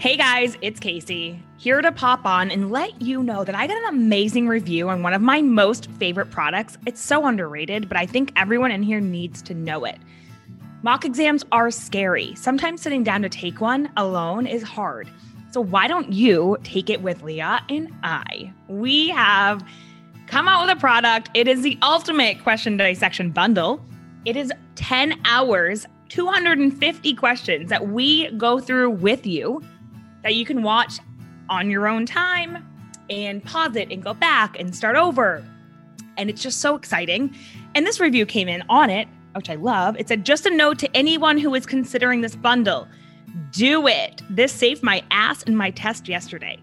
Hey guys, it's Casey, here to pop on and let you know that I got an amazing review on one of my most favorite products. It's so underrated, but I think everyone in here needs to know it. Mock exams are scary. Sometimes sitting down to take one alone is hard. So why don't you take it with Leah and I? We have come out with a product. It is the ultimate question dissection bundle. It is 10 hours, 250 questions that we go through with you that you can watch on your own time and pause it and go back and start over. And it's just so exciting. And this review came in on it, which I love. It said, just a note to anyone who is considering this bundle do it. This saved my ass in my test yesterday.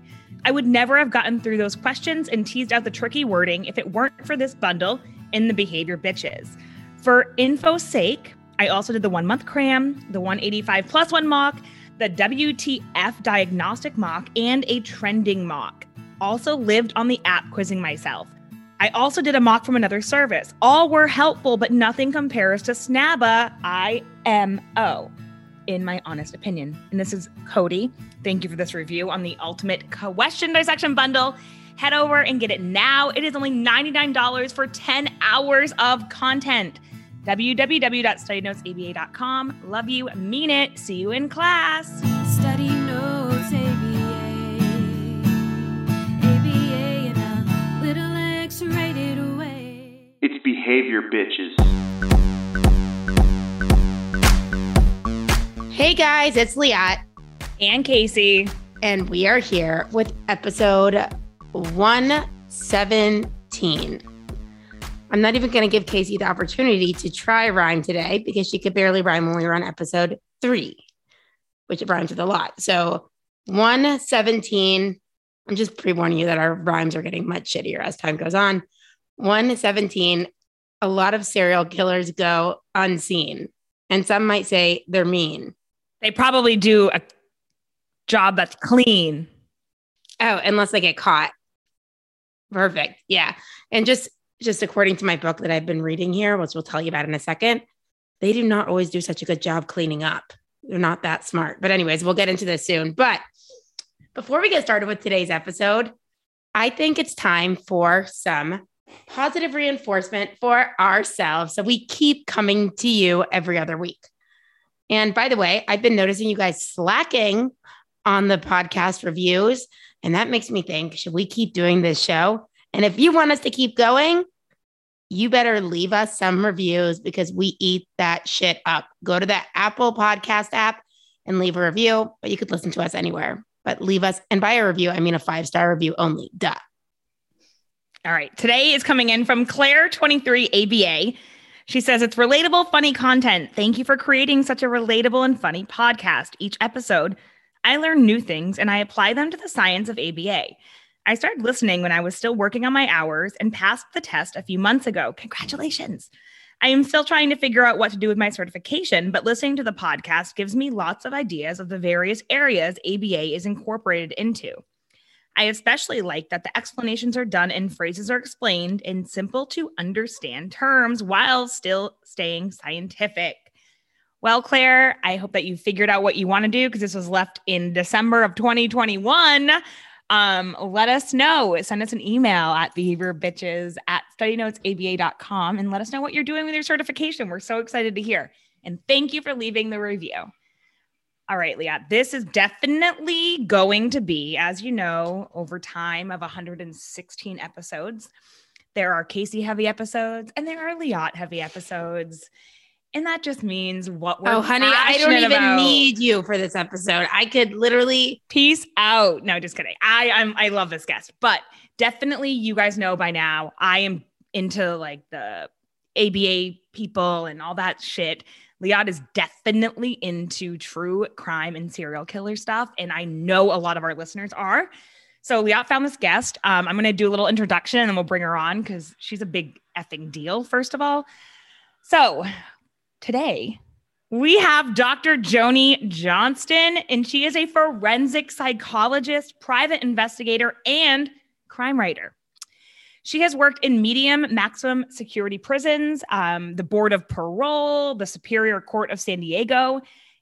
I would never have gotten through those questions and teased out the tricky wording if it weren't for this bundle in the behavior bitches. For info's sake, I also did the one month cram, the 185 plus one mock, the WTF diagnostic mock, and a trending mock. Also lived on the app quizzing myself. I also did a mock from another service. All were helpful, but nothing compares to Snabba IMO, in my honest opinion. And this is Cody. Thank you for this review on the Ultimate Question Dissection Bundle. Head over and get it now. It is only $99 for 10 hours of content www.studynotesaba.com. Love you, mean it. See you in class. Study notes ABA. ABA in a little X-rated way. It's behavior, bitches. Hey guys, it's Liat, And Casey. and we are here with episode 117. I'm not even going to give Casey the opportunity to try rhyme today because she could barely rhyme when we were on episode three, which it rhymes with a lot. So 117. I'm just pre warning you that our rhymes are getting much shittier as time goes on. 117. A lot of serial killers go unseen, and some might say they're mean. They probably do a job that's clean. Oh, unless they get caught. Perfect. Yeah. And just just according to my book that I've been reading here, which we'll tell you about in a second, they do not always do such a good job cleaning up. They're not that smart. But anyways, we'll get into this soon. But before we get started with today's episode, I think it's time for some positive reinforcement for ourselves so we keep coming to you every other week. And by the way, I've been noticing you guys slacking on the podcast reviews. And that makes me think should we keep doing this show? And if you want us to keep going, you better leave us some reviews because we eat that shit up. Go to the Apple Podcast app and leave a review, but you could listen to us anywhere. But leave us, and by a review, I mean a five star review only. Duh. All right. Today is coming in from Claire23ABA. She says it's relatable, funny content. Thank you for creating such a relatable and funny podcast. Each episode, I learn new things and I apply them to the science of ABA. I started listening when I was still working on my hours and passed the test a few months ago. Congratulations. I am still trying to figure out what to do with my certification, but listening to the podcast gives me lots of ideas of the various areas ABA is incorporated into. I especially like that the explanations are done and phrases are explained in simple to understand terms while still staying scientific. Well, Claire, I hope that you figured out what you want to do because this was left in December of 2021. Um, let us know. Send us an email at behaviorbitches at studynotesaba.com and let us know what you're doing with your certification. We're so excited to hear. And thank you for leaving the review. All right, Leah, this is definitely going to be, as you know, over time of 116 episodes. There are Casey heavy episodes and there are Liat heavy episodes. And that just means what we're Oh, honey, I don't even about. need you for this episode. I could literally, Peace out. No, just kidding. I I'm I love this guest, but definitely you guys know by now I am into like the ABA people and all that shit. Liat is definitely into true crime and serial killer stuff, and I know a lot of our listeners are. So Liat found this guest. Um, I'm going to do a little introduction, and then we'll bring her on because she's a big effing deal. First of all, so today we have Dr. Joni Johnston, and she is a forensic psychologist, private investigator, and crime writer. She has worked in medium maximum security prisons, um, the Board of Parole, the Superior Court of San Diego,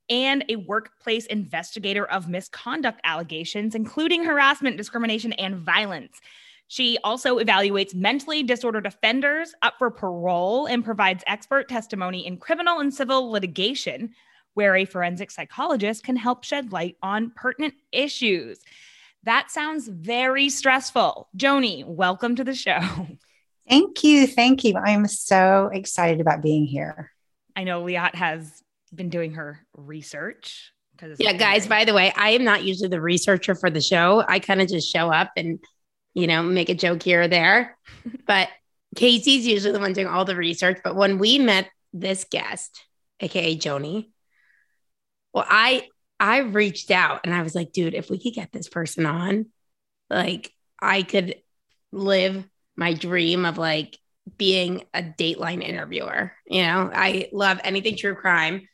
and a workplace investigator of misconduct allegations, including harassment, discrimination, and violence. She also evaluates mentally disordered offenders up for parole and provides expert testimony in criminal and civil litigation, where a forensic psychologist can help shed light on pertinent issues. That sounds very stressful. Joni, welcome to the show. Thank you. Thank you. I'm so excited about being here. I know Liat has been doing her research. Yeah, guys, by the way, I am not usually the researcher for the show. I kind of just show up and you know, make a joke here or there. but Casey's usually the one doing all the research. But when we met this guest, aka Joni, well, I I reached out and I was like, dude, if we could get this person on, like I could live my dream of like being a dateline interviewer. You know, I love anything true crime.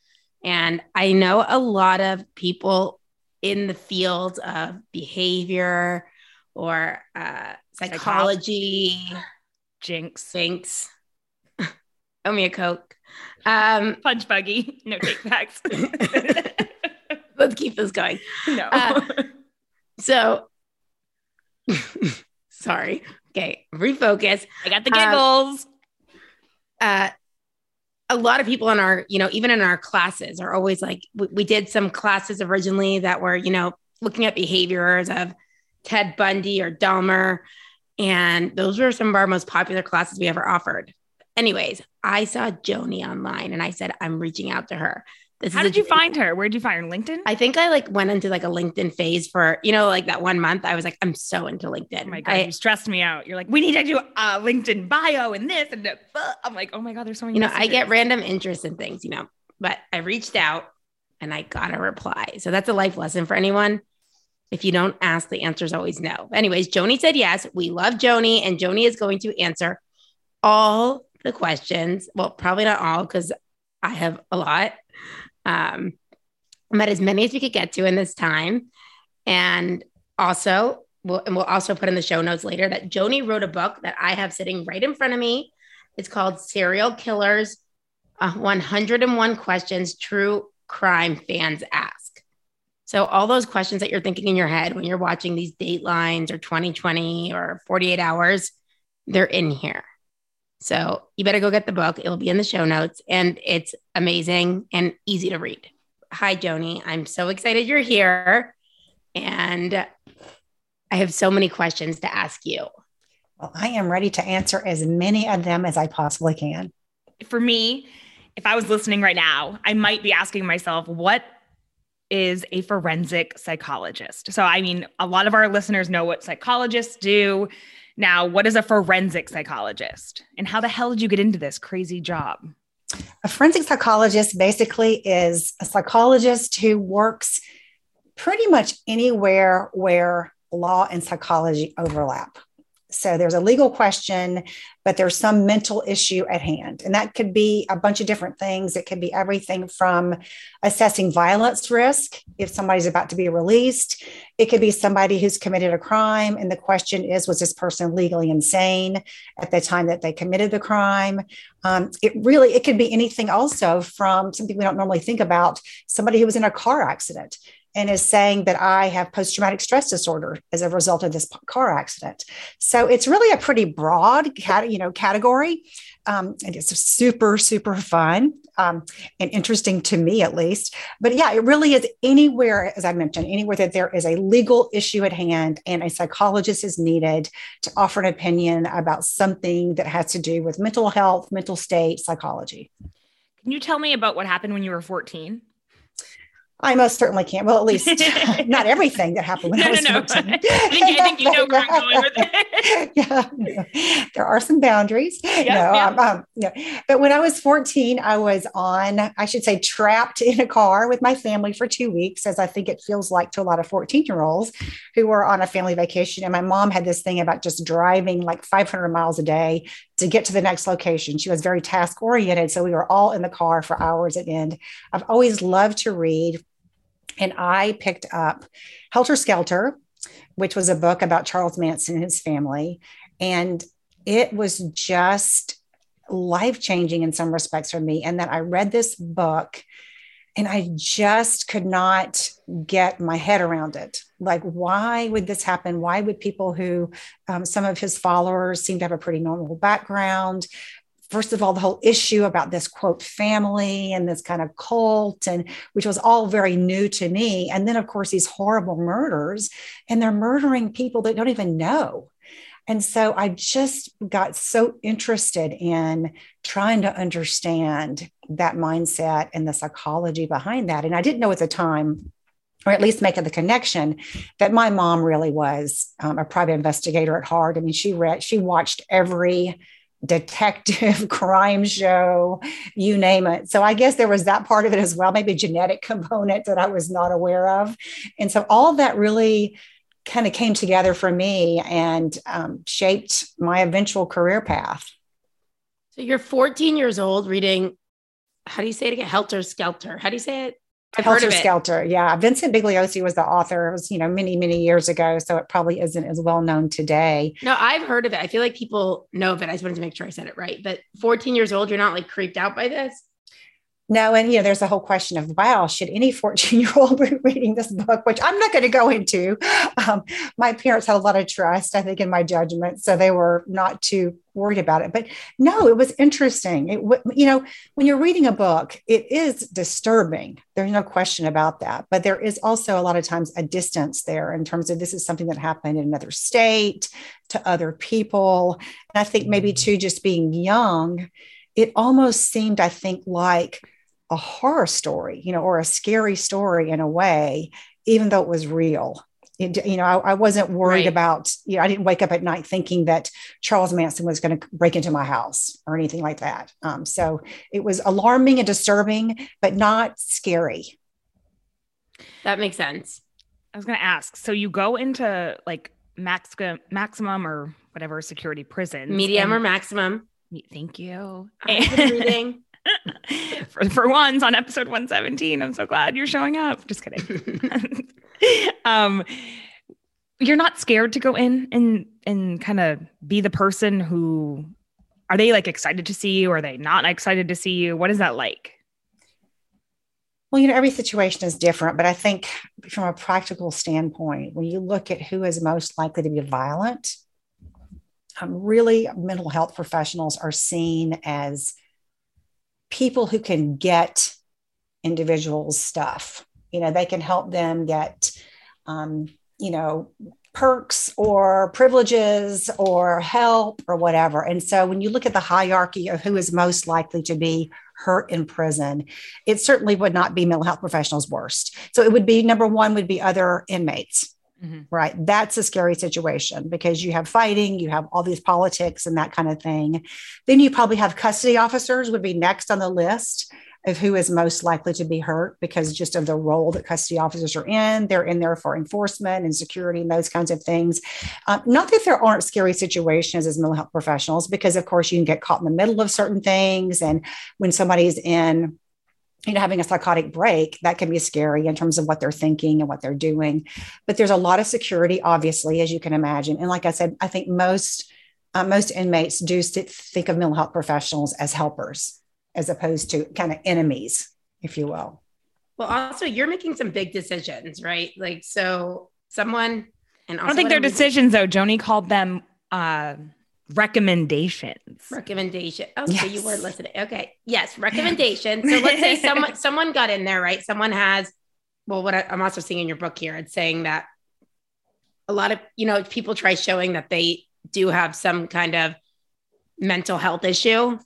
And I know a lot of people in the field of behavior or uh, psychology. Jinx. Jinx. Owe me a Coke. Um, Punch buggy. No take backs. let's keep this going. No. Uh, so, sorry. Okay, refocus. I got the giggles. Um, uh, a lot of people in our, you know, even in our classes are always like, we, we did some classes originally that were, you know, looking at behaviors of Ted Bundy or Dahmer. And those were some of our most popular classes we ever offered. Anyways, I saw Joni online and I said, I'm reaching out to her. This How did you find her? Where did you find her? LinkedIn? I think I like went into like a LinkedIn phase for, you know, like that one month. I was like, I'm so into LinkedIn. Oh my God, I, you stressed me out. You're like, we need to do a LinkedIn bio and this and that. I'm like, oh my God, there's so many. You know, messages. I get random interests in things, you know, but I reached out and I got a reply. So that's a life lesson for anyone. If you don't ask, the answer is always no. Anyways, Joni said yes. We love Joni, and Joni is going to answer all the questions. Well, probably not all because I have a lot, um, but as many as we could get to in this time. And also, we'll, and we'll also put in the show notes later that Joni wrote a book that I have sitting right in front of me. It's called Serial Killers uh, 101 Questions True Crime Fans Ask. So, all those questions that you're thinking in your head when you're watching these Datelines or 2020 or 48 hours, they're in here. So, you better go get the book. It'll be in the show notes and it's amazing and easy to read. Hi, Joni. I'm so excited you're here. And I have so many questions to ask you. Well, I am ready to answer as many of them as I possibly can. For me, if I was listening right now, I might be asking myself, what is a forensic psychologist. So, I mean, a lot of our listeners know what psychologists do. Now, what is a forensic psychologist? And how the hell did you get into this crazy job? A forensic psychologist basically is a psychologist who works pretty much anywhere where law and psychology overlap. So there's a legal question, but there's some mental issue at hand. And that could be a bunch of different things. It could be everything from assessing violence risk if somebody's about to be released. It could be somebody who's committed a crime. And the question is, was this person legally insane at the time that they committed the crime? Um, it really, it could be anything also from something we don't normally think about somebody who was in a car accident and is saying that I have post traumatic stress disorder as a result of this car accident. So it's really a pretty broad you know, category. Um, and it's super, super fun um, and interesting to me, at least. But yeah, it really is anywhere, as I mentioned, anywhere that there is a legal issue at hand and a psychologist is needed to offer an opinion about something that has to do with mental health, mental state, psychology. Can you tell me about what happened when you were 14? I most certainly can't. Well, at least not everything that happened when no, I was no, no. 14. I, think, I think you know where I'm going with it. yeah, there are some boundaries. Yep, no, yep. Um, um, no, but when I was 14, I was on, I should say, trapped in a car with my family for two weeks, as I think it feels like to a lot of 14 year olds who were on a family vacation. And my mom had this thing about just driving like 500 miles a day to get to the next location. She was very task oriented. So we were all in the car for hours at end. I've always loved to read and I picked up Helter Skelter, which was a book about Charles Manson and his family. And it was just life changing in some respects for me. And that I read this book And I just could not get my head around it. Like, why would this happen? Why would people who, um, some of his followers seem to have a pretty normal background, first of all, the whole issue about this quote family and this kind of cult, and which was all very new to me. And then, of course, these horrible murders, and they're murdering people that don't even know. And so I just got so interested in trying to understand that mindset and the psychology behind that. And I didn't know at the time or at least making the connection that my mom really was um, a private investigator at heart. I mean, she read, she watched every detective crime show, you name it. So I guess there was that part of it as well, maybe genetic component that I was not aware of. And so all that really kind of came together for me and um, shaped my eventual career path. So you're 14 years old reading, how do you say it again? Helter Skelter. How do you say it? I've Helter heard of Skelter. It. Yeah. Vincent Bugliosi was the author. It was, you know, many, many years ago. So it probably isn't as well known today. No, I've heard of it. I feel like people know of it. I just wanted to make sure I said it right. But 14 years old, you're not like creeped out by this? No, and you know, there's a whole question of wow, should any 14 year old be reading this book, which I'm not going to go into. Um, my parents had a lot of trust, I think, in my judgment, so they were not too worried about it. But no, it was interesting. It, you know, when you're reading a book, it is disturbing. There's no question about that. But there is also a lot of times a distance there in terms of this is something that happened in another state to other people, and I think maybe too, just being young, it almost seemed, I think, like a horror story, you know, or a scary story in a way, even though it was real. It, you know, I, I wasn't worried right. about, you know, I didn't wake up at night thinking that Charles Manson was going to break into my house or anything like that. Um, so it was alarming and disturbing, but not scary. That makes sense. I was going to ask. So you go into like max, maximum or whatever security prison, medium and, or maximum. Thank you. reading. For, for once on episode 117. I'm so glad you're showing up. Just kidding. um, you're not scared to go in and and kind of be the person who are they like excited to see you? Are they not excited to see you? What is that like? Well, you know, every situation is different, but I think from a practical standpoint, when you look at who is most likely to be violent, um, really mental health professionals are seen as people who can get individuals stuff. You know, they can help them get, um, you know, perks or privileges or help or whatever. And so when you look at the hierarchy of who is most likely to be hurt in prison, it certainly would not be mental health professionals worst. So it would be number one would be other inmates. Mm-hmm. Right. That's a scary situation because you have fighting, you have all these politics and that kind of thing. Then you probably have custody officers, would be next on the list of who is most likely to be hurt because just of the role that custody officers are in. They're in there for enforcement and security and those kinds of things. Um, not that there aren't scary situations as mental health professionals, because of course you can get caught in the middle of certain things. And when somebody's in you know having a psychotic break that can be scary in terms of what they're thinking and what they're doing. But there's a lot of security obviously as you can imagine. And like i said i think most uh, most inmates do think of mental health professionals as helpers as opposed to kind of enemies if you will. Well also you're making some big decisions right? Like so someone and i don't think they're decisions though. Joni called them uh recommendations. Recommendation. Oh, yes. so you weren't listening. Okay. Yes, recommendations. So let's say someone someone got in there, right? Someone has. Well, what I, I'm also seeing in your book here, it's saying that a lot of you know people try showing that they do have some kind of mental health issue.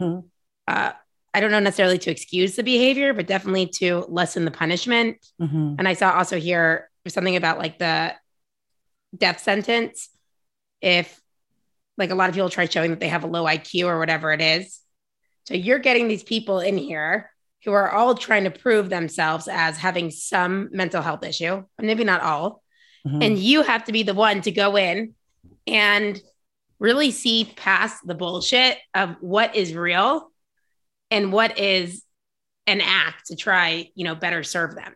Mm-hmm. Uh, I don't know necessarily to excuse the behavior, but definitely to lessen the punishment. Mm-hmm. And I saw also here something about like the death sentence. If like a lot of people try showing that they have a low IQ or whatever it is. So you're getting these people in here who are all trying to prove themselves as having some mental health issue, maybe not all. Mm-hmm. And you have to be the one to go in and really see past the bullshit of what is real and what is an act to try, you know, better serve them.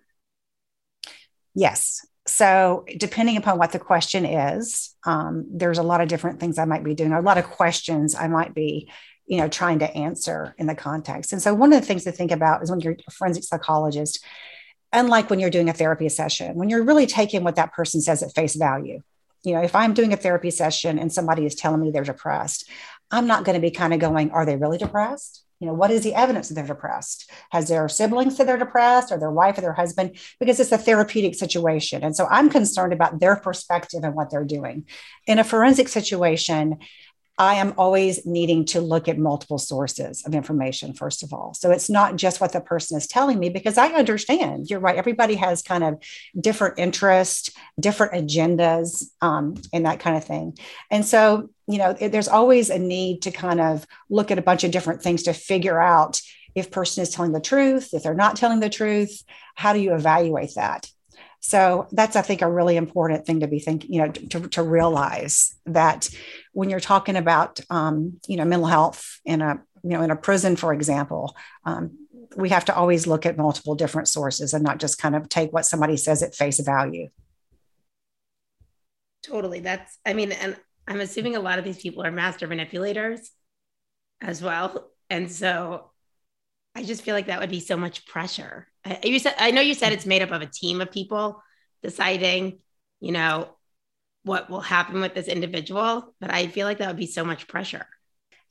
Yes. So, depending upon what the question is, um, there's a lot of different things I might be doing, or a lot of questions I might be you know, trying to answer in the context. And so one of the things to think about is when you're a forensic psychologist, unlike when you're doing a therapy session, when you're really taking what that person says at face value. You know, if I'm doing a therapy session and somebody is telling me they're depressed, I'm not going to be kind of going, are they really depressed? You know, what is the evidence that they're depressed? Has their siblings said they're depressed or their wife or their husband? Because it's a therapeutic situation. And so I'm concerned about their perspective and what they're doing. In a forensic situation, I am always needing to look at multiple sources of information, first of all. So it's not just what the person is telling me, because I understand you're right. Everybody has kind of different interests, different agendas, um, and that kind of thing. And so, you know, it, there's always a need to kind of look at a bunch of different things to figure out if person is telling the truth, if they're not telling the truth, how do you evaluate that? So that's, I think, a really important thing to be thinking, you know, to, to realize that when you're talking about, um, you know, mental health in a, you know, in a prison, for example, um, we have to always look at multiple different sources and not just kind of take what somebody says at face value. Totally. That's, I mean, and I'm assuming a lot of these people are master manipulators as well. And so I just feel like that would be so much pressure. You said I know you said it's made up of a team of people deciding, you know, what will happen with this individual, but I feel like that would be so much pressure.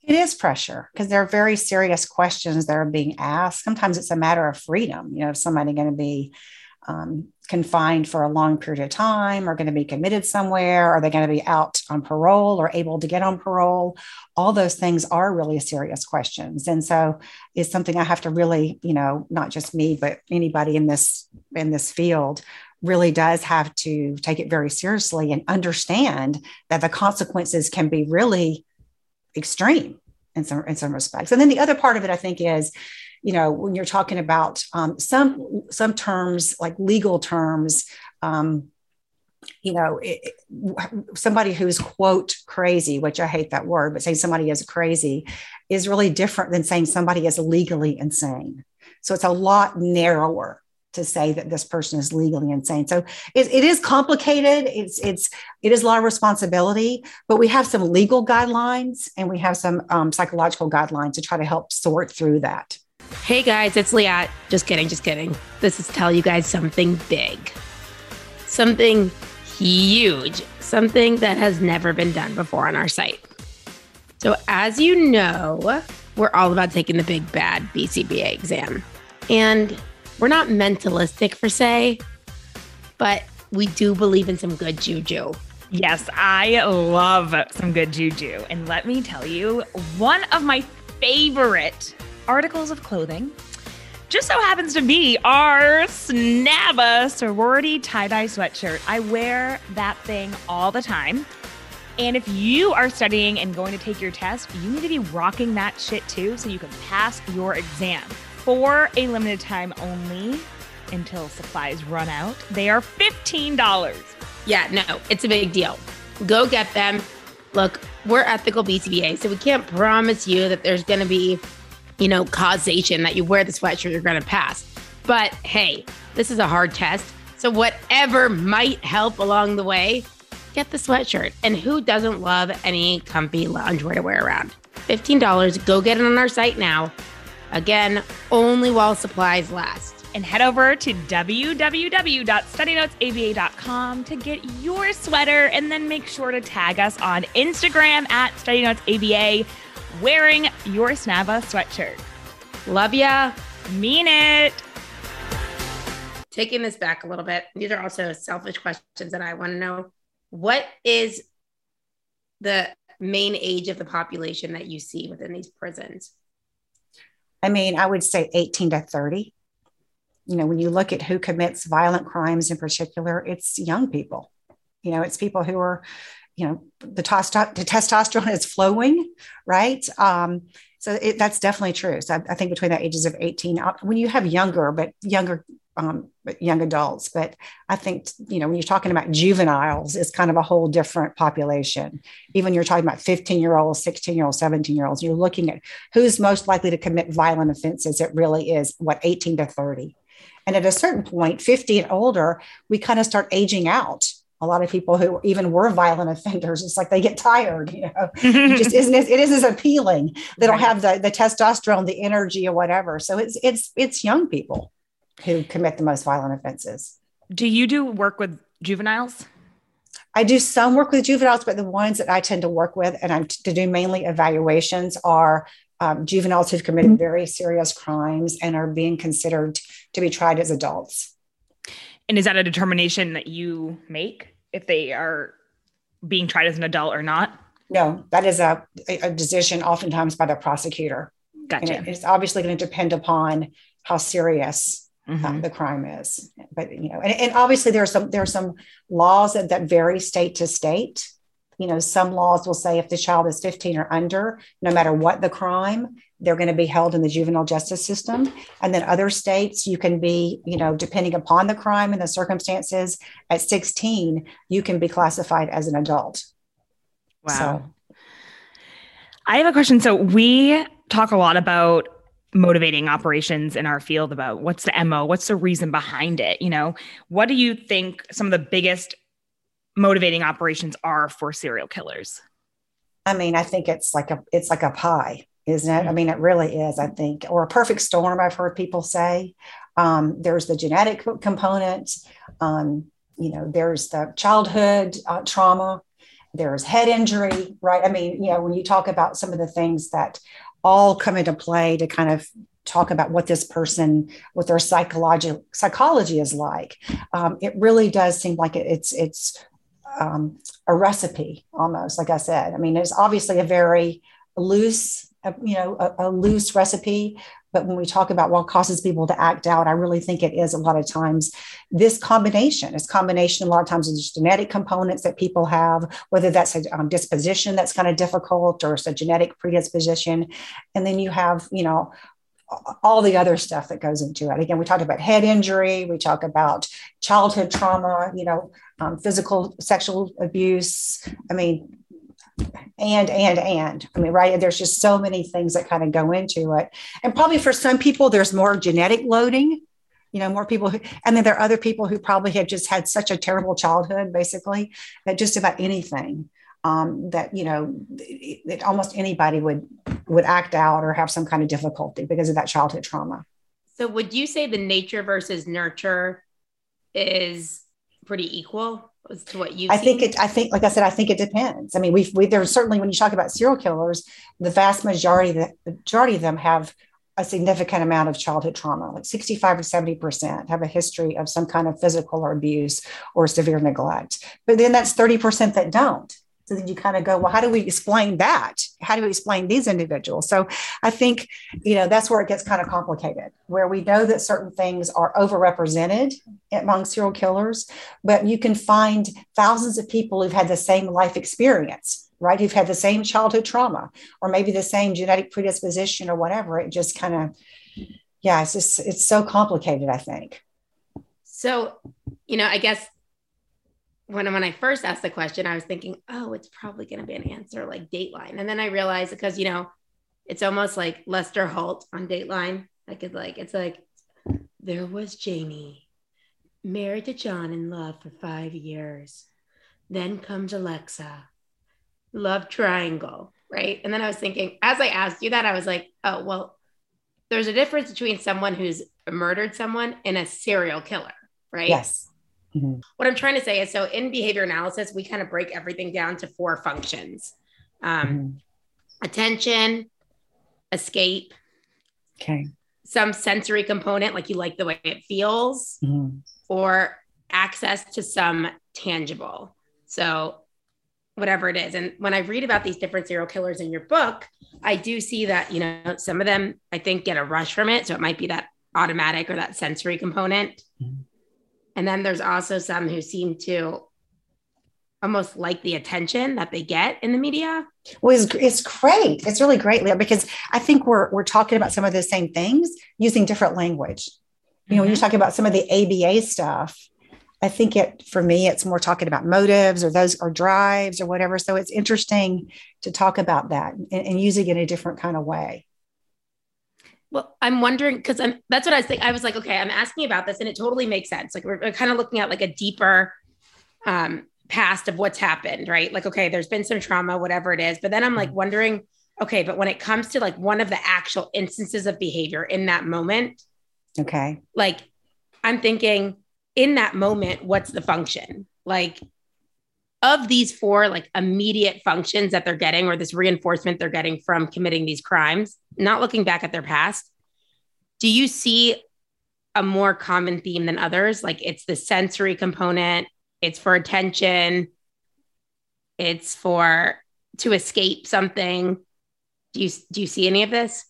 It is pressure because there are very serious questions that are being asked. Sometimes it's a matter of freedom. You know, is somebody going to be um, confined for a long period of time or going to be committed somewhere? Are they going to be out on parole or able to get on parole? All those things are really serious questions. And so it's something I have to really, you know, not just me, but anybody in this in this field really does have to take it very seriously and understand that the consequences can be really extreme in some in some respects. And then the other part of it, I think, is you know when you're talking about um, some some terms like legal terms um, you know it, somebody who's quote crazy which i hate that word but saying somebody is crazy is really different than saying somebody is legally insane so it's a lot narrower to say that this person is legally insane. So it, it is complicated. It's it's it is a lot of responsibility, but we have some legal guidelines and we have some um, psychological guidelines to try to help sort through that. Hey guys, it's Liat. Just kidding, just kidding. This is tell you guys something big, something huge, something that has never been done before on our site. So, as you know, we're all about taking the big bad BCBA exam. And we're not mentalistic per se, but we do believe in some good juju. Yes, I love some good juju. And let me tell you, one of my favorite articles of clothing just so happens to be our Snabba sorority tie dye sweatshirt. I wear that thing all the time. And if you are studying and going to take your test, you need to be rocking that shit too so you can pass your exam. For a limited time only until supplies run out, they are $15. Yeah, no, it's a big deal. Go get them. Look, we're ethical BCBA, so we can't promise you that there's going to be you know, causation that you wear the sweatshirt, you're going to pass. But hey, this is a hard test. So whatever might help along the way, get the sweatshirt. And who doesn't love any comfy loungewear to wear around? $15. Go get it on our site now. Again, only while supplies last. And head over to www.studynotesaba.com to get your sweater and then make sure to tag us on Instagram at studynotesaba wearing your Snabba sweatshirt. Love ya. Mean it. Taking this back a little bit, these are also selfish questions that I want to know. What is the main age of the population that you see within these prisons? I mean, I would say 18 to 30. You know, when you look at who commits violent crimes in particular, it's young people. You know, it's people who are you know the, testo- the testosterone is flowing right um, so it, that's definitely true. So I, I, think between the ages of 18 uh, when you have younger but younger um, young adults but i think you know when you're talking about juveniles it's kind of a whole different population. Even you're talking about 15 year olds 16 year olds 17 year olds you're looking at who's most likely to commit violent offenses. It really is what 18 to 30 and at a certain point 50 and older we kind of start aging out A lot of people who even were violent offenders, it's like they get tired, you know. it just isn't as, it isn't as appealing. They don't have the the testosterone, the energy, or whatever. So it's it's it's young people who commit the most violent offenses. Do you do work with juveniles? I do some work with juveniles, but the ones that I tend to work with and I'm to do mainly evaluations are um, juveniles who've committed very serious crimes and are being considered to be tried as adults. And is that a determination that you make if they are being tried as an adult or not? No, that is a, a decision oftentimes by the prosecutor. Gotcha. it- it's obviously going to depend upon how serious Mhm. uh, the crime is. But you know, and, and obviously there's some there's some laws that, that vary state to state. You know, some laws will say if the child is 15 or under, no matter what the crime, they're going to be held in the juvenile justice system. And then other states, you can be, you know, depending upon the crime and the circumstances, at 16, you can be classified as an adult. Wow. So- I have a question. So we talk a lot about motivating operations in our field about what's the MO, what's the reason behind it, you know? What do you think some of the biggest motivating operations are for serial killers? I mean, I think it's like a it's like a pie, isn't it? I mean, it really is. I think, or a perfect storm. I've heard people say. Um, there's the genetic component. Um, you know, there's the childhood uh, trauma. There's head injury, right? I mean, you know, when you talk about some of the things that all come into play to kind of talk about what this person, what their psychology psychology is like, um, it really does seem like it, it's it's um, a recipe almost like i said i mean it's obviously a very loose uh, you know a, a loose recipe but when we talk about what causes people to act out i really think it is a lot of times this combination it's combination a lot of times just genetic components that people have whether that's a um, disposition that's kind of difficult or it's a genetic predisposition and then you have you know all the other stuff that goes into it. Again, we talked about head injury, we talk about childhood trauma, you know, um, physical, sexual abuse. I mean, and, and, and, I mean, right. There's just so many things that kind of go into it. And probably for some people, there's more genetic loading, you know, more people who, and then there are other people who probably have just had such a terrible childhood, basically, that just about anything um, that you know that almost anybody would would act out or have some kind of difficulty because of that childhood trauma. So would you say the nature versus nurture is pretty equal as to what you I think it. I think, like I said, I think it depends. I mean, we've we, there's certainly when you talk about serial killers, the vast majority the majority of them have a significant amount of childhood trauma, like 65 to 70 percent have a history of some kind of physical or abuse or severe neglect. But then that's 30 percent that don't. So then you kind of go, well, how do we explain that? How do we explain these individuals? So I think, you know, that's where it gets kind of complicated, where we know that certain things are overrepresented among serial killers, but you can find thousands of people who've had the same life experience, right? Who've had the same childhood trauma or maybe the same genetic predisposition or whatever. It just kind of, yeah, it's just, it's so complicated, I think. So, you know, I guess when when I first asked the question, I was thinking, oh, it's probably going to be an answer like Dateline, and then I realized because you know, it's almost like Lester Holt on Dateline. Like it's like it's like there was Janie, married to John in love for five years. Then comes Alexa, love triangle, right? And then I was thinking, as I asked you that, I was like, oh well, there's a difference between someone who's murdered someone and a serial killer, right? Yes. Mhm. what I'm trying to say is so in behavior analysis, we kind of break everything down to four functions um, Mhm. attention, escape, Okay. some sensory component, like you like the way it feels, Mhm. or access to some tangible. So, whatever it is. And when I read about these different serial killers in your book, I do see that, you know, some of them I think get a rush from it. So, it might be that automatic or that sensory component. Mhm. And then there's also some who seem to almost like the attention that they get in the media. Well, it's, it's great. It's really great, Leah, because I think we're we're talking about some of the same things using different language. You know, when you're mm-hmm. talking about some of the ABA stuff, I think it for me, it's more talking about motives or those or drives or whatever. So it's interesting to talk about that and, and using it in a different kind of way. Well, I'm wondering because I'm that's what I was thinking. I was like, okay, I'm asking about this, and it totally makes sense. Like we're, we're kind of looking at like a deeper um, past of what's happened, right? Like, okay, there's been some trauma, whatever it is. But then I'm like wondering, okay, but when it comes to like one of the actual instances of behavior in that moment, Okay. like I'm thinking in that moment, what's the function? Like of these four like immediate functions that they're getting or this reinforcement they're getting from committing these crimes, not looking back at their past, do you see a more common theme than others? Like it's the sensory component, it's for attention, it's for to escape something. Do you do you see any of this?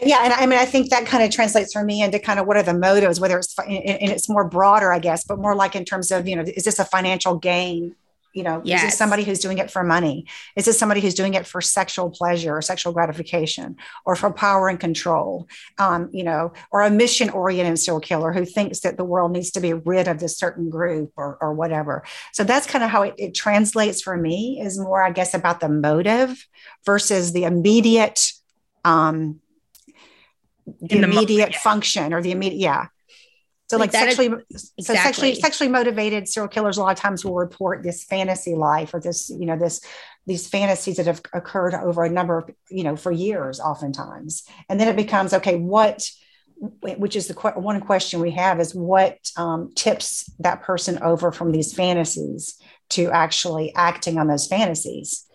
Yeah, and I mean, I think that kind of translates for me into kind of what are the motives, whether it's and it's more broader, I guess, but more like in terms of you know, is this a financial gain? You know, is Yes. this somebody who's doing it for money? Is this somebody who's doing it for sexual pleasure or sexual gratification or for power and control? Um, you know, or a mission oriented serial killer who thinks that the world needs to be rid of this certain group or, or whatever. So that's kind of how it, it translates for me is more, I guess, about the motive versus the immediate um, the the immediate yeah. function or the immediate yeah so like, Like that is- sexually so sexually sexually motivated serial killers a lot of times will report this fantasy life or this you know this these fantasies that have occurred over a number of you know for years oftentimes. And then it becomes okay what which is the que- one question we have is what um, tips that person over from these fantasies to actually acting on those fantasies?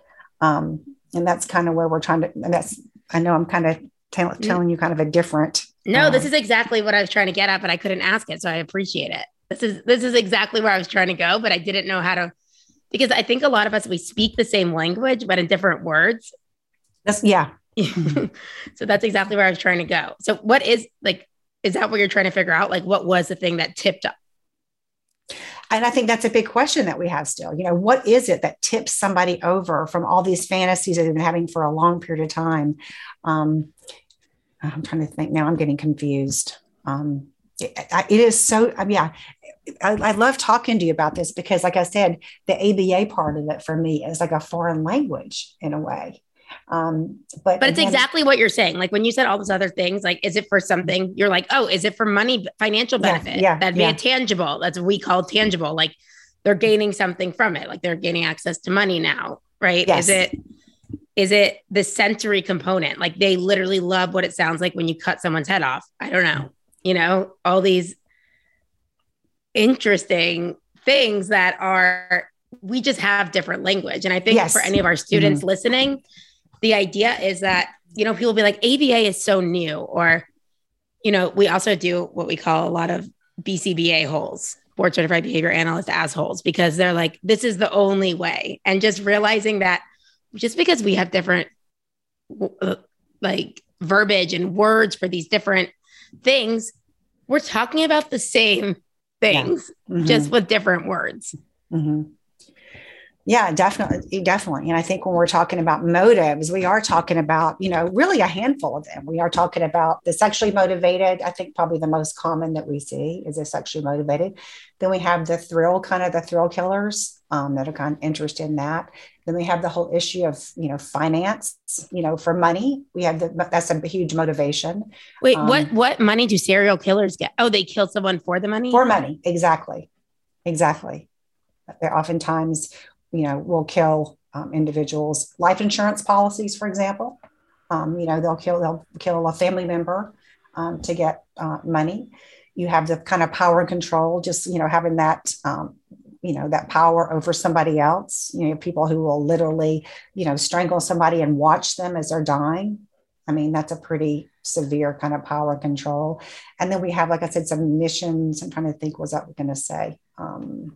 Um, and that's kind of where we're trying to and that's i know i'm kind of tell, telling you kind of a different No, this Um, is exactly what I was trying to get at, but I couldn't ask it. So I appreciate it. This is this is exactly where I was trying to go, but I didn't know how to because I think a lot of us we speak the same language, but in different words. that's yeah so that's exactly where I was trying to go. So what is like is that what you're trying to figure out? Like what was the thing that tipped up? And I think that's a big question that we have still. You know, what is it that tips somebody over from all these fantasies that they've been having for a long period of time? Um, I'm trying to think now. I'm getting confused. Um, it, it is so. I mean, yeah, I, I love talking to you about this because, like I said, the ABA part of it for me is like a foreign language in a way. Um, but But it's again- exactly what you're saying. Like when you said all those other things, like is it for something? You're like, oh, is it for money, financial Yeah, benefit? yeah, That'd be yeah. a tangible. That's what we call tangible. Like they're gaining something from it. Like they're gaining access to money now, right? Yes. Is it is it the sensory component? Like they literally love what it sounds like when you cut someone's head off. I don't know. You know, all these interesting things that are we just have different language. And I think Yes. for any of our students mm-hmm. listening, the idea is that, you know, people be like, ABA is so new, or, you know, we also do what we call a lot of BCBA holes, board certified behavior analyst assholes, because they're like, this is the only way. And just realizing that just because we have different uh, like verbiage and words for these different things, we're talking about the same things, Mhm. just with different words. hmm Yeah, definitely, definitely. And I think when we're talking about motives, we are talking about, you know, really a handful of them. We are talking about the sexually motivated. I think probably the most common that we see is the sexually motivated. Then we have the thrill, kind of the thrill killers um, that are kind of interested in that. Then we have the whole issue of, you know, finance, you know, for money. We have the, that's a huge motivation Wait, Um, what what money do serial killers get? Oh, they kill someone for the money? for money. Exactly. Exactly. They oftentimes, you know, will kill um, individuals. Life insurance policies, for example, um, you know, they'll kill they'll kill a family member um, to get uh, money. You have the kind of power and control, just you know, having that. Um, you know that power over somebody else you know people who will literally you know strangle somebody and watch them as they're dying i mean that's a pretty severe kind of power control and then we have like i said some missions i'm trying to think what was that going to say um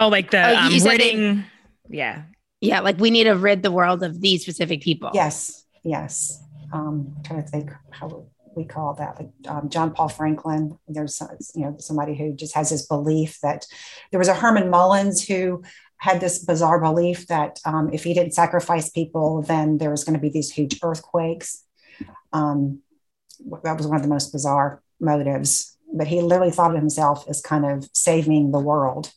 Oh, like the Oh, um, said they- ridding. Yeah. yeah, like we need to rid the world of these specific people. yes yes um I'm trying to think how we call that like um, john paul franklin. There's you know somebody who just has this belief that there was a herman mullins who had this bizarre belief that um, if he didn't sacrifice people then there was going to be these huge earthquakes. Um, that was one of the most bizarre motives. But he literally thought of himself as kind of saving the world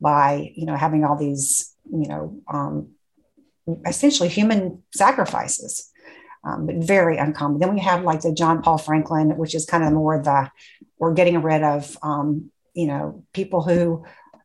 by you know having all these you know um, essentially human sacrifices um, but very uncommon then we have like the john paul franklin which is kind of more the we're getting rid of um, you know people who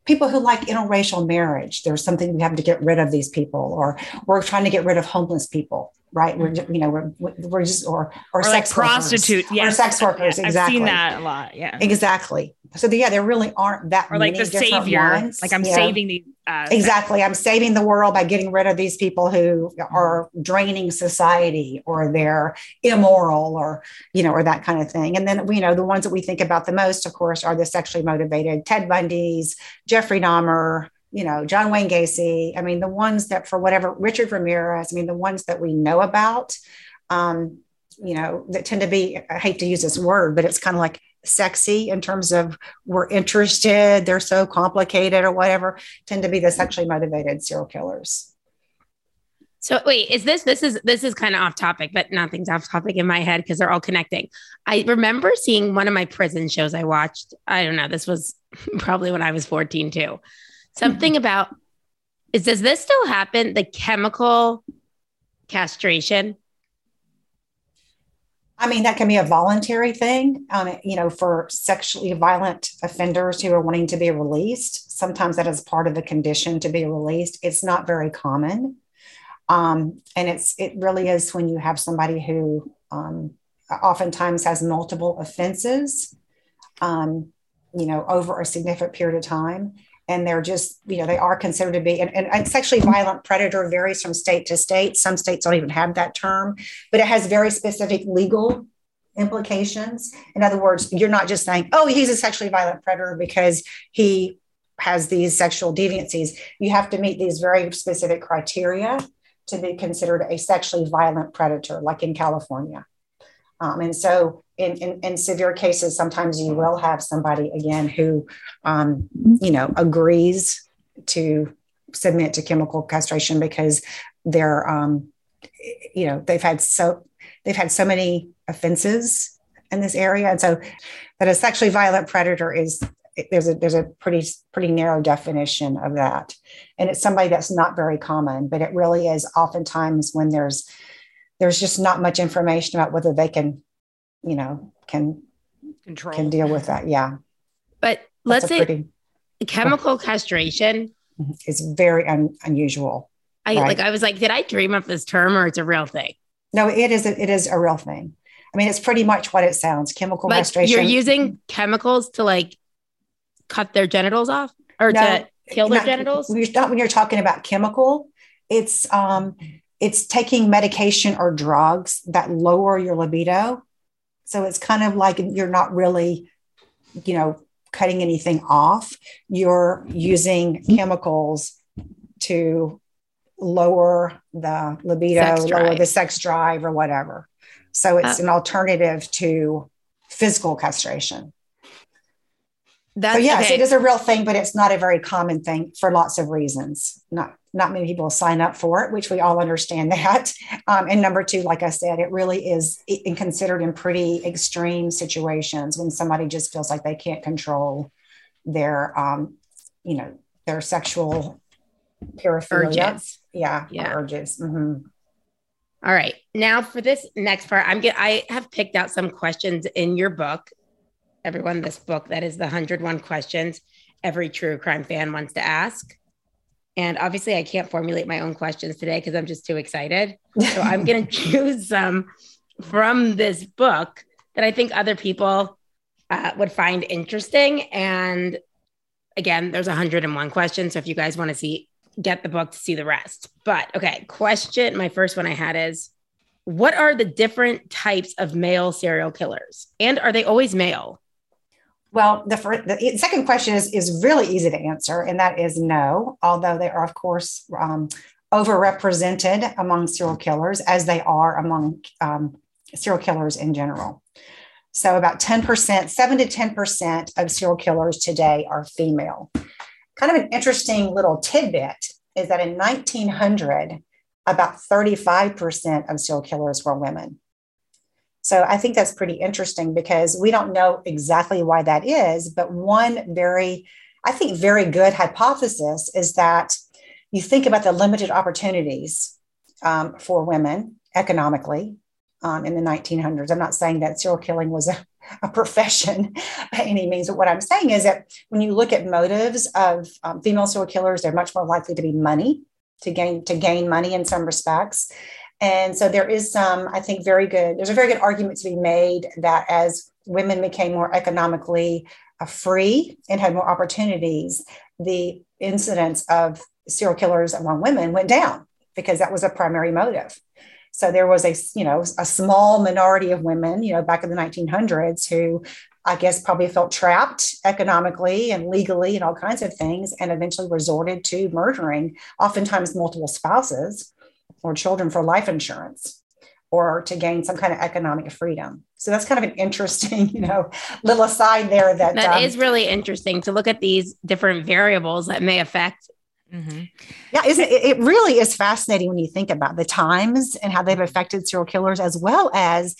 people who like interracial marriage. There's something we have to get rid of these people, or we're trying to get rid of homeless people, right? We're you know we're we're just or or, Or sex like workers. prostitutes. or sex workers. Exactly. I've seen that a lot. Yeah. Exactly. So the, yeah, there really aren't that Or like the savior. ones. Like I'm Yeah. saving the uh, Exactly. I'm saving the world by getting rid of these people who are draining society or they're immoral or, you know, or that kind of thing. And then, you know, the ones that we think about the most, of course, are the sexually motivated Ted Bundy's, Jeffrey Dahmer, you know, John Wayne Gacy. I mean, the ones that for whatever, Richard Ramirez, I mean, the ones that we know about, um, you know, that tend to be, I hate to use this word, but it's kind of like sexy in terms of we're interested, they're so complicated or whatever, tend to be the sexually motivated serial killers. So wait, is this this is this is kind of off topic, but nothing's off topic in my head because they're all connecting. I remember seeing one of my prison shows I watched. I don't know, this was probably when I was 14 too. Something about is does this still happen? The chemical castration? I mean, that can be a voluntary thing, um, you know, for sexually violent offenders who are wanting to be released. Sometimes that is part of the condition to be released. It's not very common. Um, and it's it really is when you have somebody who um, oftentimes has multiple offenses, um, you know, over a significant period of time. And they're just, you know, they are considered to be, and, and sexually violent predator varies from state to state. Some states don't even have that term, but it has very specific legal implications. In other words, you're not just saying, oh, he's a sexually violent predator because he has these sexual deviancies. You have to meet these very specific criteria to be considered a sexually violent predator, like in California. Um, and so, in, in, in, severe cases, sometimes you will have somebody again who, um, you know, agrees to submit to chemical castration because they're, um, you know, they've had so they've had so many offenses in this area, and so that a sexually violent predator is there's a there's a pretty pretty narrow definition of that. And it's somebody that's not very common but it really is oftentimes when there's there's just not much information about whether they can you know can control can deal with that yeah but let's say pretty, chemical castration is very un, unusual i right? like i was like did i dream up this term or it's a real thing no it is a, it is a real thing i mean it's pretty much what it sounds chemical like castration you're using chemicals to like cut their genitals off or no, to kill their not, genitals? Not when you're talking about chemical. It's um, it's taking medication or drugs that lower your libido. So it's kind of like you're not really, you know, cutting anything off. You're using chemicals to lower the libido, lower the sex drive, or whatever. So it's uh, an alternative to physical castration. That's, so yes, okay. it is a real thing, but it's not a very common thing for lots of reasons. Not not many people sign up for it, which we all understand that. Um, and number two, like I said, it really is in considered in pretty extreme situations when somebody just feels like they can't control their, um, you know, their sexual paraphilia. Urges. Yeah, yeah. urges. Mm-hmm. All right. Now for this next part, I'm get I have picked out some questions in your book everyone this book that is the 101 questions every true crime fan wants to ask. And obviously, I can't formulate my own questions today because I'm just too excited. So I'm going to choose some from this book that I think other people uh, would find interesting. And again, there's 101 questions. So if you guys want to see, get the book to see the rest. But okay, question. My first one I had is what are the different types of male serial killers? And are they always male? Well, the, first, the second question is, is really easy to answer, and that is no, although they are, of course, um, overrepresented among serial killers as they are among um, serial killers in general. So, about 10%, 7 to 10% of serial killers today are female. Kind of an interesting little tidbit is that in 1900, about 35% of serial killers were women. So I think that's pretty interesting because we don't know exactly why that is. But one very, I think, very good hypothesis is that you think about the limited opportunities um, for women economically um, in the 1900s. I'm not saying that serial killing was a, a profession by any means, but what I'm saying is that when you look at motives of um, female serial killers, they're much more likely to be money to gain to gain money in some respects. And so there is some, I think, very good. There's a very good argument to be made that as women became more economically uh, free and had more opportunities, the incidence of serial killers among women went down because that was a primary motive. So there was a, you know, a small minority of women, you know, back in the 1900s who I guess probably felt trapped economically and legally and all kinds of things and eventually resorted to murdering oftentimes multiple spouses or children for life insurance or to gain some kind of economic freedom. So that's kind of an interesting, you know, little aside there that that um, is really interesting to look at these different variables that may affect Mm-hmm. Yeah, isn't it, it really is fascinating when you think about the times and how they've affected serial killers, as well as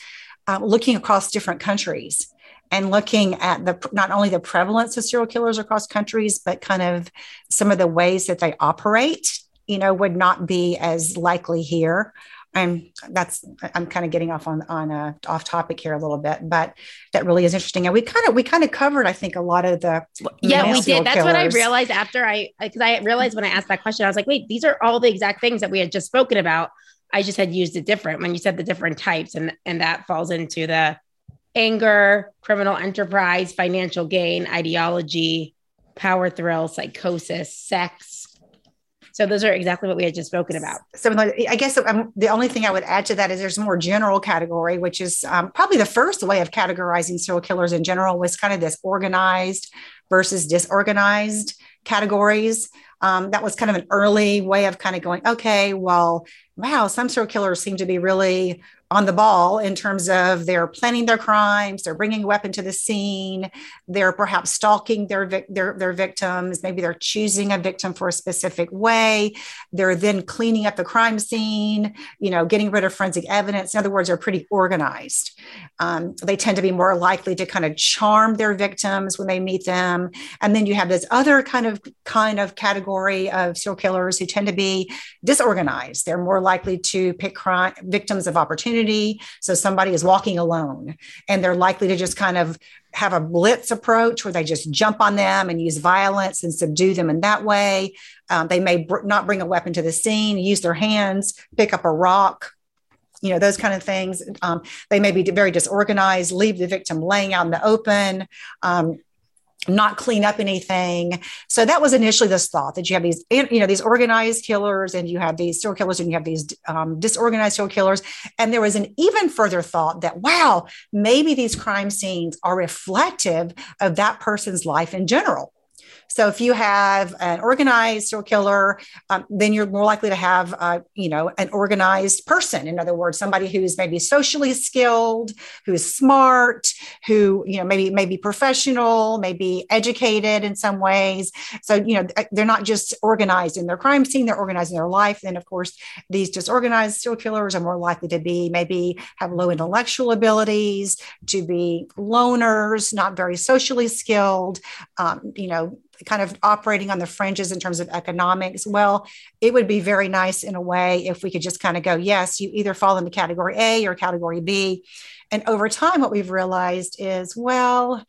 uh, looking across different countries and looking at the not only the prevalence of serial killers across countries, but kind of some of the ways that they operate. You know, would not be as likely here. And that's i'm kind of getting off on on a off topic here a little bit but that really is interesting. And we kind of we kind of covered i think a lot of the yeah we did. That's killers. what i realized after i because i realized when i asked that question i was like wait these are all the exact things that we had just spoken about. I just had used it different when you said the different types and and that falls into the anger criminal enterprise financial gain ideology power thrill psychosis sex so those are exactly what we had just spoken about. So I guess the only thing I would add to that is there's a more general category, which is um, probably the first way of categorizing serial killers in general was kind of this organized versus disorganized categories. Um, that was kind of an early way of kind of going, okay, well, wow, some serial killers seem to be really on the ball in terms of they're planning their crimes, they're bringing a weapon to the scene, they're perhaps stalking their, their, their victims, maybe they're choosing a victim for a specific way, they're then cleaning up the crime scene, you know, getting rid of forensic evidence. In other words, they're pretty organized. Um, they tend to be more likely to kind of charm their victims when they meet them. And then you have this other kind of kind of category of serial killers who tend to be disorganized. They're more likely to pick crime victims of opportunity community. So somebody is walking alone and they're likely to just kind of have a blitz approach where they just jump on them and use violence and subdue them in that way. Um, they may br- not bring a weapon to the scene, use their hands, pick up a rock, you know those kind of things um, they may be very disorganized leave the victim laying out in the open um, not clean up anything. So that was initially this thought that you have these, you know, these organized killers and you have these serial killers and you have these um, disorganized serial killers. And there was an even further thought that, wow, maybe these crime scenes are reflective of that person's life in general. So if you have an organized serial killer, um, then you're more likely to have, uh, you know, an organized person. In other words, somebody who's maybe socially skilled, who is smart, who you know maybe maybe professional, maybe educated in some ways. So you know they're not just organized in their crime scene; they're organized in their life. Then of course these disorganized serial killers are more likely to be maybe have low intellectual abilities, to be loners, not very socially skilled. Um, you know kind of operating on the fringes in terms of economics, well, it would be very nice in a way if we could just kind of go, yes, you either fall into category A or category B. And over time, what we've realized is, well,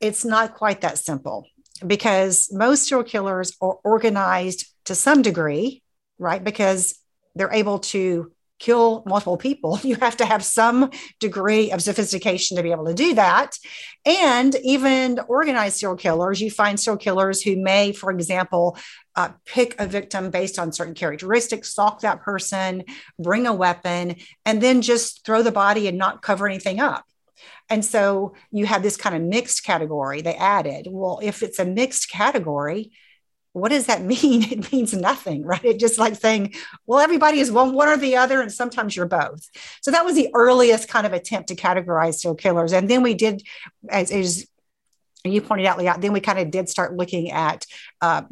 it's not quite that simple because most serial killers are organized to some degree, right? Because they're able to kill multiple people, you have to have some degree of sophistication to be able to do that. And even organized serial killers, you find serial killers who may, for example, uh, pick a victim based on certain characteristics, stalk that person, bring a weapon, and then just throw the body and not cover anything up. And so you have this kind of mixed category they added. Well, if it's a mixed category, what does that mean? It means nothing, right? It just like saying, well, everybody is one, one or the other, and sometimes you're both. So that was the earliest kind of attempt to categorize serial killers. And then we did, as, as you pointed out, Leah, then we kind of did start looking at uh,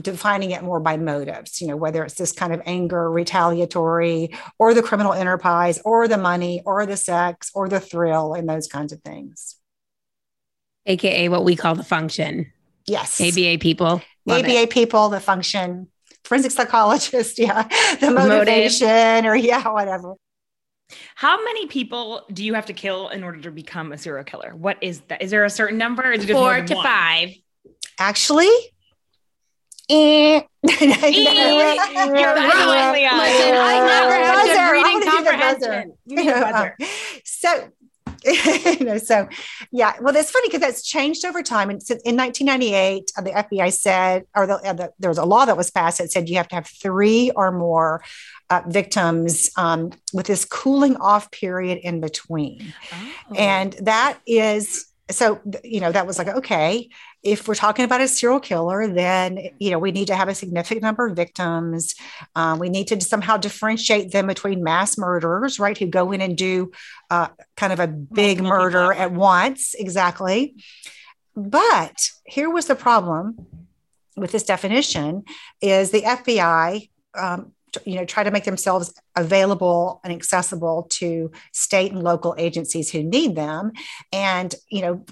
defining it more by motives, you know, whether it's this kind of anger, retaliatory, or the criminal enterprise, or the money, or the sex, or the thrill, and those kinds of things. AKA what we call the function. Yes. ABA people. Love ABA it. people, the function, forensic psychologist, yeah, the motivation, Motive. or yeah, whatever. How many people do you have to kill in order to become a serial killer? What is that? Is there a certain number? Is it Four to one? five. Actually, eh. You're right, Leah. Listen, I never had Buzzer. good I reading wanna do the comprehension. You need a buzzer. so you know so yeah well that's funny because that's changed over time and since in 1998 uh, the fbi said or the, uh, the, there was a law that was passed that said you have to have three or more uh, victims um, with this cooling off period in between Oh. and that is so you know that was like okay if we're talking about a serial killer then you know we need to have a significant number of victims. Um, we need to somehow differentiate them between mass murderers right who go in and do uh, kind of a big Multiple murder people. at once. Exactly. But here was the problem with this definition is the fbi um, you know try to make themselves available and accessible to state and local agencies who need them. And you know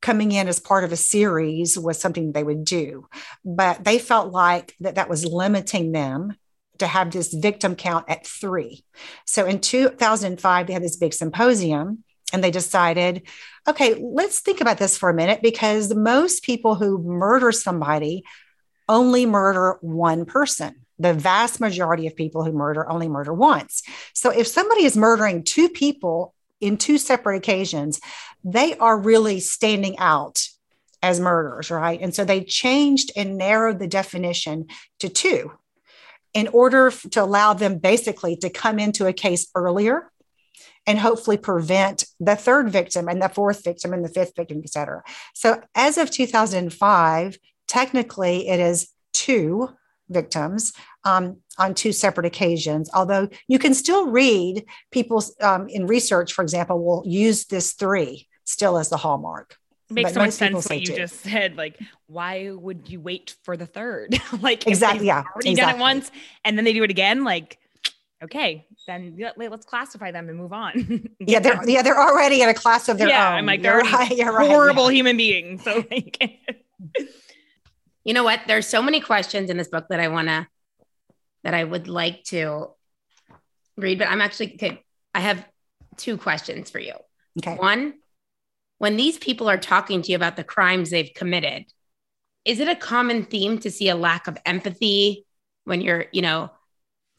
coming in as part of a series was something they would do. But they felt like that that was limiting them to have this victim count at three. So in 2005 they had this big symposium and they decided okay let's think about this for a minute because most people who murder somebody only murder one person. The vast majority of people who murder only murder once. So if somebody is murdering two people in two separate occasions they are really standing out as murderers, right? And so they changed and narrowed the definition to two in order to allow them basically to come into a case earlier and hopefully prevent the third victim and the fourth victim and the fifth victim, et cetera. So as of 2005, technically it is two victims um, on two separate occasions. Although you can still read people um, in research, for example, will use this three still as the hallmark. Makes but so much sense what you two. just said. Like, why would you wait for the third? like, Exactly, yeah, already done it once and then they do it again. Like, okay, then let- let's classify them and move on. Yeah, they're yeah they're already in a class of their yeah, own. I'm like, you're they're right. You're right. horrible yeah. human beings. So like, You know what? There's so many questions in this book that I want to, that I would like to read, but I'm actually, okay, I have two questions for you. Okay. One, when these people are talking to you about the crimes they've committed, is it a common theme to see a lack of empathy when you're, you know,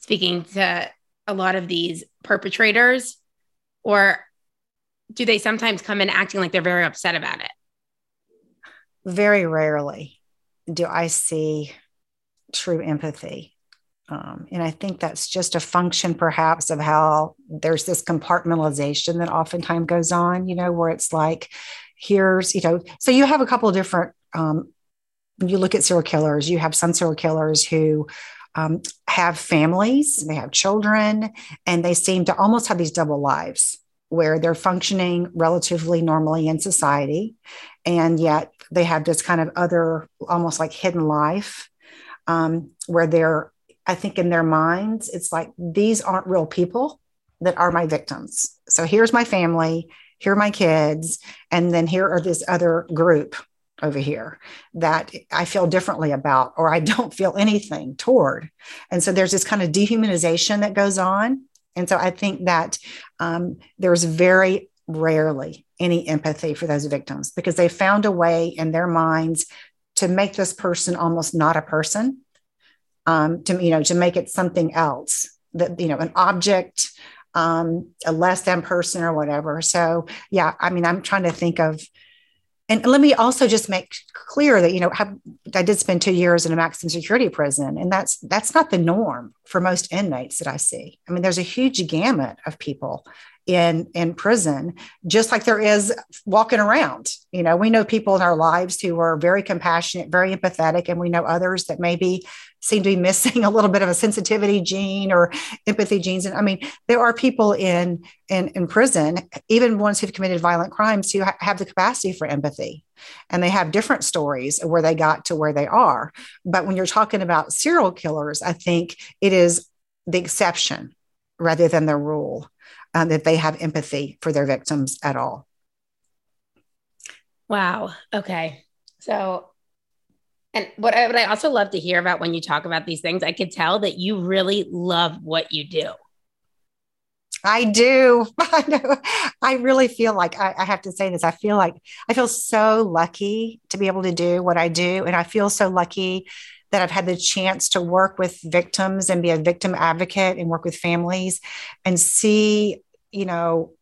speaking to a lot of these perpetrators? Or do they sometimes come in acting like they're very upset about it? Very rarely do I see true empathy. Um, and I think that's just a function, perhaps, of how there's this compartmentalization that oftentimes goes on, you know, where it's like, here's, you know, so you have a couple of different, um, when you look at serial killers, you have some serial killers who um, have families, they have children, and they seem to almost have these double lives where they're functioning relatively normally in society. And yet they have this kind of other, almost like hidden life um, where they're, I think in their minds, it's like these aren't real people that are my victims. So here's my family, here are my kids, and then here are this other group over here that I feel differently about, or I don't feel anything toward. And so there's this kind of dehumanization that goes on. And so I think that um, there's very rarely any empathy for those victims because they found a way in their minds to make this person almost not a person um, to you know to make it something else that you know an object um, a less than person or whatever. So yeah i mean i'm trying to think of and let me also just make clear that you know i did spend two years in a maximum security prison and that's that's not the norm for most inmates that i see. I mean there's a huge gamut of people in in prison just like there is walking around. You know we know people in our lives who are very compassionate very empathetic and we know others that maybe seem to be missing a little bit of a sensitivity gene or empathy genes. And i mean there are people in in, in prison even ones who've committed violent crimes who ha- have the capacity for empathy. And they have different stories of where they got to where they are. But when you're talking about serial killers i think it is the exception rather than the rule um, that they have empathy for their victims at all. Wow. Okay. So, and what I, what I also love to hear about when you talk about these things, I could tell that you really love what you do. I do. I know. I really feel like I, I, have to say this. I feel like I feel so lucky to be able to do what I do. And I feel so lucky that I've had the chance to work with victims and be a victim advocate and work with families and see, you know,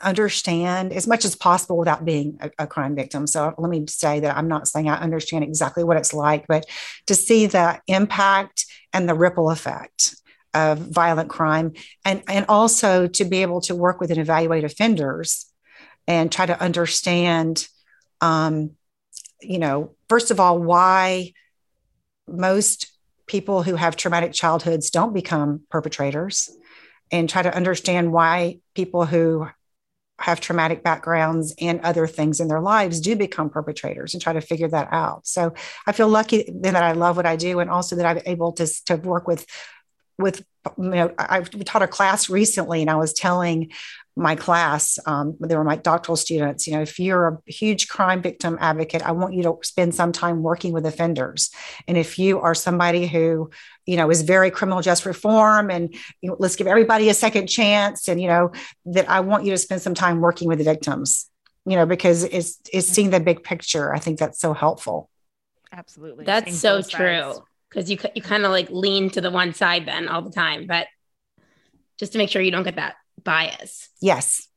understand as much as possible without being a, a, crime victim. So let me say that I'm not saying I understand exactly what it's like, but to see the impact and the ripple effect of violent crime and, and also to be able to work with and evaluate offenders and try to understand um, you know first of all why most people who have traumatic childhoods don't become perpetrators and try to understand why people who have traumatic backgrounds and other things in their lives do become perpetrators and try to figure that out. So I feel lucky that I love what I do and also that I'm able to, to work with with you know I taught a class recently and I was telling my class, um, they were my doctoral students. You know, if you're a huge crime victim advocate, I want you to spend some time working with offenders. And if you are somebody who, you know, is very criminal justice reform and you know, let's give everybody a second chance, and you know, that I want you to spend some time working with the victims. You know, because it's it's seeing the big picture. I think that's so helpful. Absolutely, that's so true. Because you you kind of like lean to the one side then all the time, but just to make sure you don't get that bias. Yes.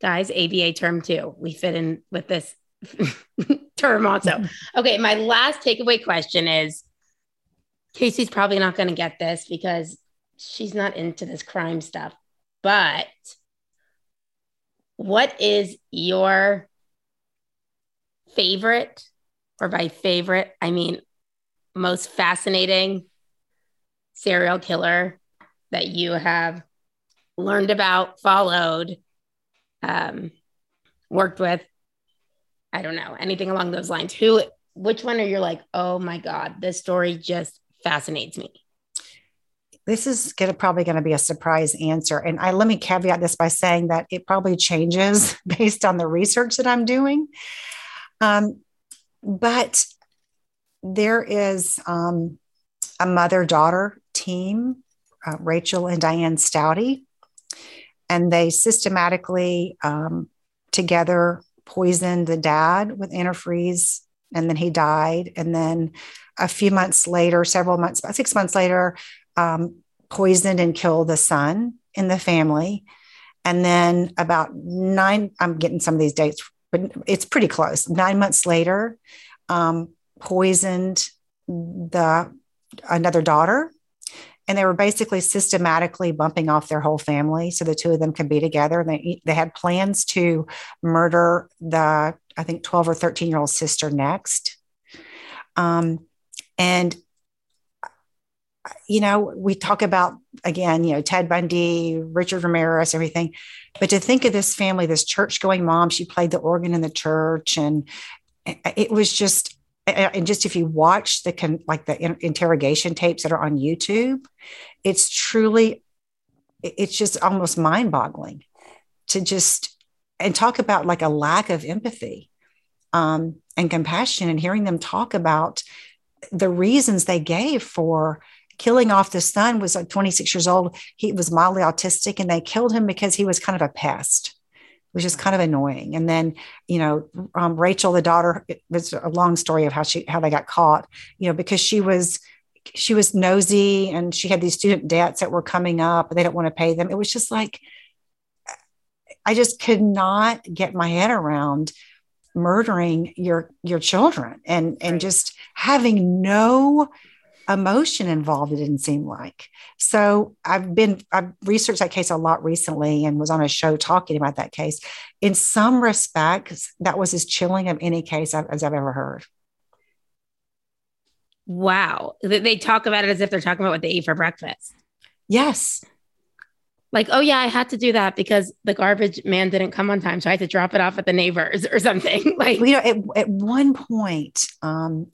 Guys, ABA term two. We fit in with this term also. Okay, my last takeaway question is Casey's probably not going to get this because she's not into this crime stuff. But what is your favorite, or by favorite, I mean most fascinating serial killer that you have learned about, followed, um, worked with. I don't know anything along those lines. Who, which one are you like? Oh my god, this story just fascinates me. This is gonna, probably going to be a surprise answer, and I let me caveat this by saying that it probably changes based on the research that I'm doing. Um, but there is um, a mother daughter team, uh, Rachel and Diane Staudte, and they systematically um, together poisoned the dad with antifreeze and then he died. And then a few months later several months about six months later um, poisoned and killed the son in the family. And then about nine i'm getting some of these dates but it's pretty close. Nine months later um, poisoned the another daughter and they were basically systematically bumping off their whole family so the two of them could be together and they they had plans to murder the i think 12 or 13 year old sister next. Um, and you know we talk about again you know ted bundy richard ramirez everything but to think of this family this church going mom she played the organ in the church and it was just and just if you watch the con, like the interrogation tapes that are on YouTube, it's truly, it's just almost mind boggling to just and talk about like a lack of empathy um, and compassion and hearing them talk about the reasons they gave for killing off the son was like 26 years old. He was mildly autistic and they killed him because he was kind of a pest was just kind of annoying. And then, you know, um, Rachel, the daughter, it was a long story of how she how they got caught. You know, because she was she was nosy and she had these student debts that were coming up, and they don't want to pay them. It was just like I just could not get my head around murdering your your children and and right. just having no emotion involved it didn't seem like. So i've been i've researched that case a lot recently and was on a show talking about that case. In some respects that was as chilling of any case as i've ever heard. Wow. They talk about it as if they're talking about what they eat for breakfast. Yes. Like, oh yeah, I had to do that because the garbage man didn't come on time, so I had to drop it off at the neighbors or something. like, you know, at, at one point, um,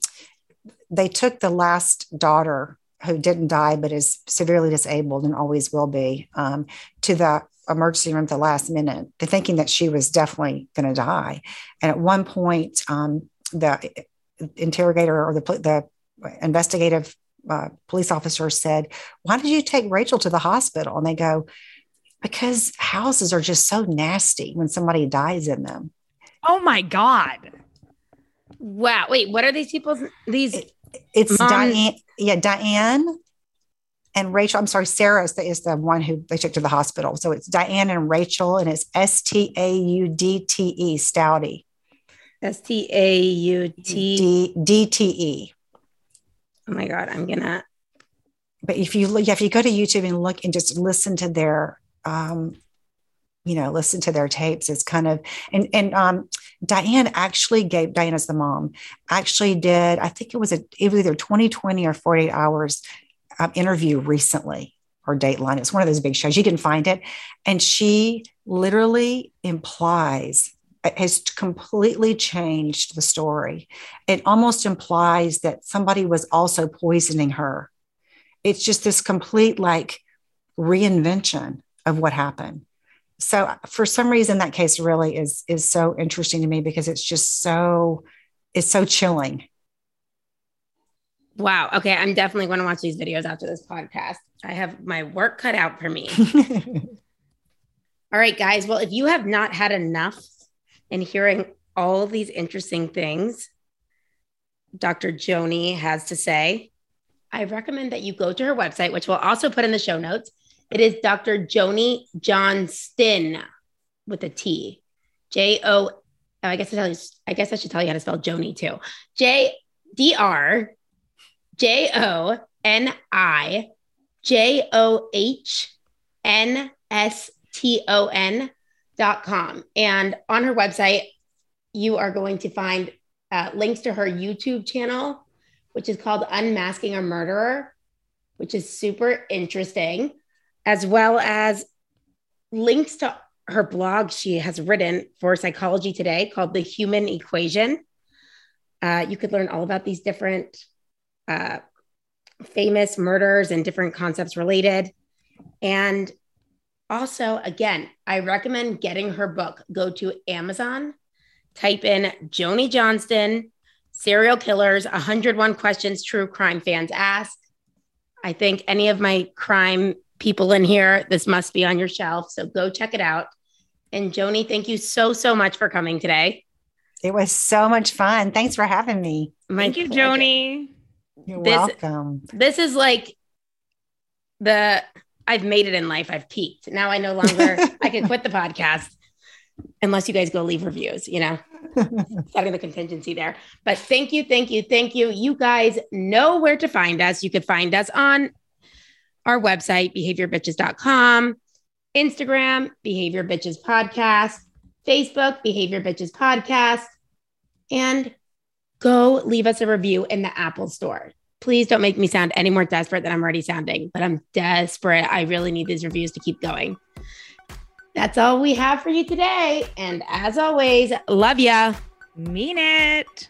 they took the last daughter who didn't die but is severely disabled and always will be um, to the emergency room at the last minute, thinking that she was definitely going to die. And at one point, um, the interrogator or the, the investigative uh, police officer said, Why did you take Rachel to the hospital? And they go, Because houses are just so nasty when somebody dies in them. Oh my God. Wow. Wait, what are these people's these It's Mom- Diane, yeah, Diane and Rachel. I'm sorry, Sarah is the, is the one who they took to the hospital. So it's Diane and Rachel, and it's S T A U D T E, Staudte. S T A U T? D T E. Oh my god, I'm gonna But if you look, yeah, if you go to YouTube and look and just listen to their, um, you know, listen to their tapes, it's kind of and and um, Diane actually gave Diana's the mom actually did I think it was a it was either 2020 or 48 hours um, interview recently or Dateline. It's one of those big shows. You can find it, and she literally implies has completely changed the story. It almost implies that somebody was also poisoning her. It's just this complete like reinvention of what happened. So for some reason that case really is is so interesting to me because it's just so it's so chilling. Wow. Okay, I'm definitely going to watch these videos after this podcast. I have my work cut out for me. All right, guys. Well, if you have not had enough in hearing all these interesting things Dr. Joni has to say, I recommend that you go to her website, which we'll also put in the show notes. It is Dr. Joni Johnston with a T. J O. Oh, I guess I tell you. I guess I should tell you how to spell Joni too. J D R J O N I J O H N S T O N dot com. And on her website, you are going to find uh, links to her YouTube channel, which is called Unmasking a Murderer, which is super interesting, as well as links to her blog she has written for Psychology Today called The Human Equation. Uh, you could learn all about these different uh, famous murders and different concepts related. And also, again, I recommend getting her book. Go to Amazon, type in Joni Johnston, serial killers, 101 questions true crime fans ask. I think any of my crime people in here, this must be on your shelf. So go check it out. And Joni, thank you so, so much for coming today. It was so much fun. Thanks for having me. My Thank you, pleasure. Joni. You're This- welcome. This is like the I've made it in life. I've peaked. Now I no longer I can quit the podcast unless you guys go leave reviews, you know, setting the contingency there. But thank you, thank you, thank you. You guys know where to find us. You could find us on our website, behaviorbitches.com, Instagram, Behavior Bitches Podcast, Facebook, Behavior Bitches Podcast, and go leave us a review in the Apple Store. Please don't make me sound any more desperate than I'm already sounding, but I'm desperate. I really need these reviews to keep going. That's all we have for you today. And as always, love ya. Mean it.